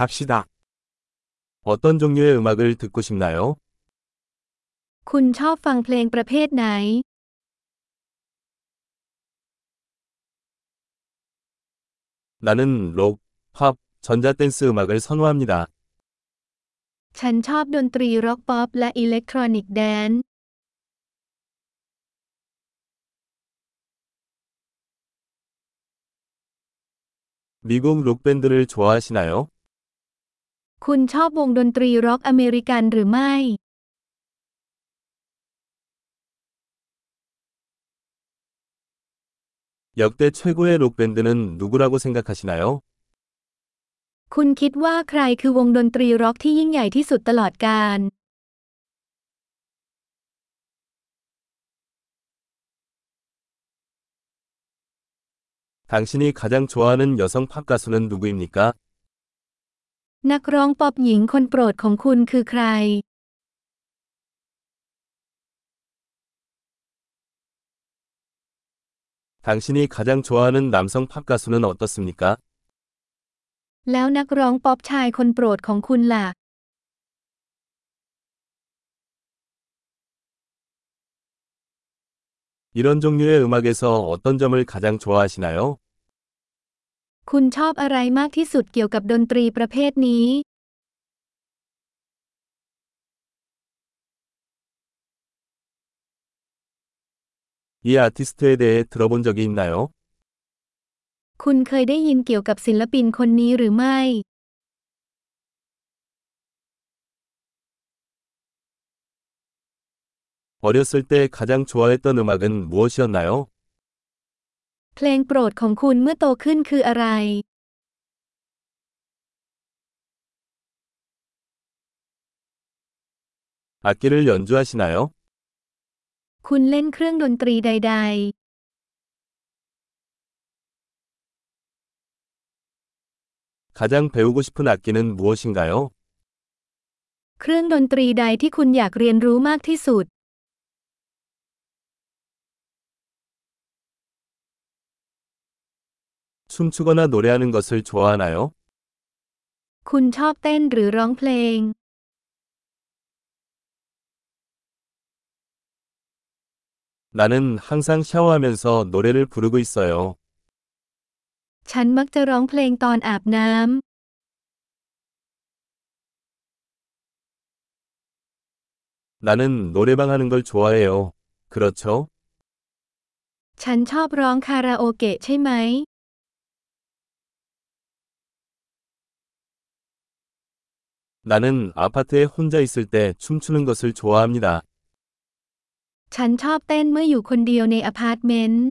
갑시다. 어떤 종류의 음악을 듣고 싶나요? คุณชอบฟังเพลงประเภทไหน 나는 록, 팝, 전자댄스 음악을 선호합니다. ฉันชอบดนตรีร็อกป๊อปและอิเล็กทรอนิกส์แดนซ์ 미국 록밴드를 좋아하시나요? คุณชอบวงดนตรีร็อกอเมริกันหรือไม่ 역대 최고의 록밴드는 누구라고 생각하시나요? คุณคิดว่าใครคือวงดนตรีร็อกที่ยิ่งใหญ่ที่สุดตลอดกาล 당신이 가장 좋아하는 여성 팝 가수는 누구입니까? นักร้องป๊อปหญิงคนโปรดของคุณคือใคร 당신이 가장 좋아하는 남성 팝 가수는 어떻습니까? แล้วนักร้องป๊อปชายคนโปรดของคุณล่ะ 이런 종류의 음악에서 어떤 점을 가장 좋아하시나요? คุณชอบอะไรมากที่สุดเกี่ยวกับดนตรีประเภทนี้ 이 아티스트에 대해 들어본 적이 있나요? คุณเคยได้ยินเกี่ยวกับศิลปินคนนี้หรือไม่ 어렸을 때 가장 좋아했던 음악은 무엇이었나요? เพลงโปรดของคุณเมื่อโตขึ้นคืออะไร 악기를 연주하시나요? คุณเล่นเครื่องดนตรีใด 가장 배우고 싶은 악기는 무엇인가요? ๆ เครื่องดนตรีใดที่คุณอยากเรียนรู้มากที่สุด 춤추거나 노래하는 것을 좋아하나요? คุณชอบเต้นหรือร้องเพลง 나는 항상 샤워하면서 노래를 부르고 있어요. ฉันมักจะร้องเพลงตอนอาบน้ำ 나는 노래방 하는 걸 좋아해요. 그렇죠? ฉันชอบร้องคาราโอเกะใช่ไหม 나는 아파트에 혼자 있을 때 춤추는 것을 좋아합니다. ฉันชอบเต้นเมื่ออยู่คนเดียวในอพาร์ตเมนต์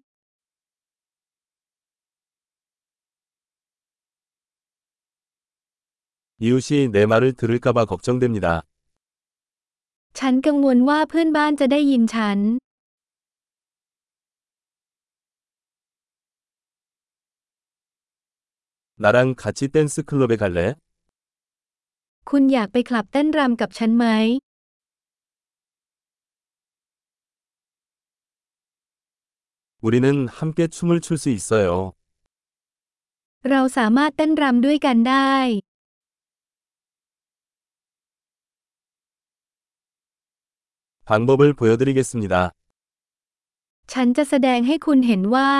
이웃이 내 말을 들을까봐 걱정됩니다. ฉันกังวลว่าเพื่อนบ้านจะได้ยินฉัน 나랑 같이 댄스 클럽에 갈래? คุณอยากไปคลับเต้นรำกับฉันไหม 우리는 함께 춤을 출 수 있어요. เราสามารถเต้นรำด้วยกันได้ 방법을 보여드리겠습니다. ฉันจะแสดงให้คุณเห็นว่า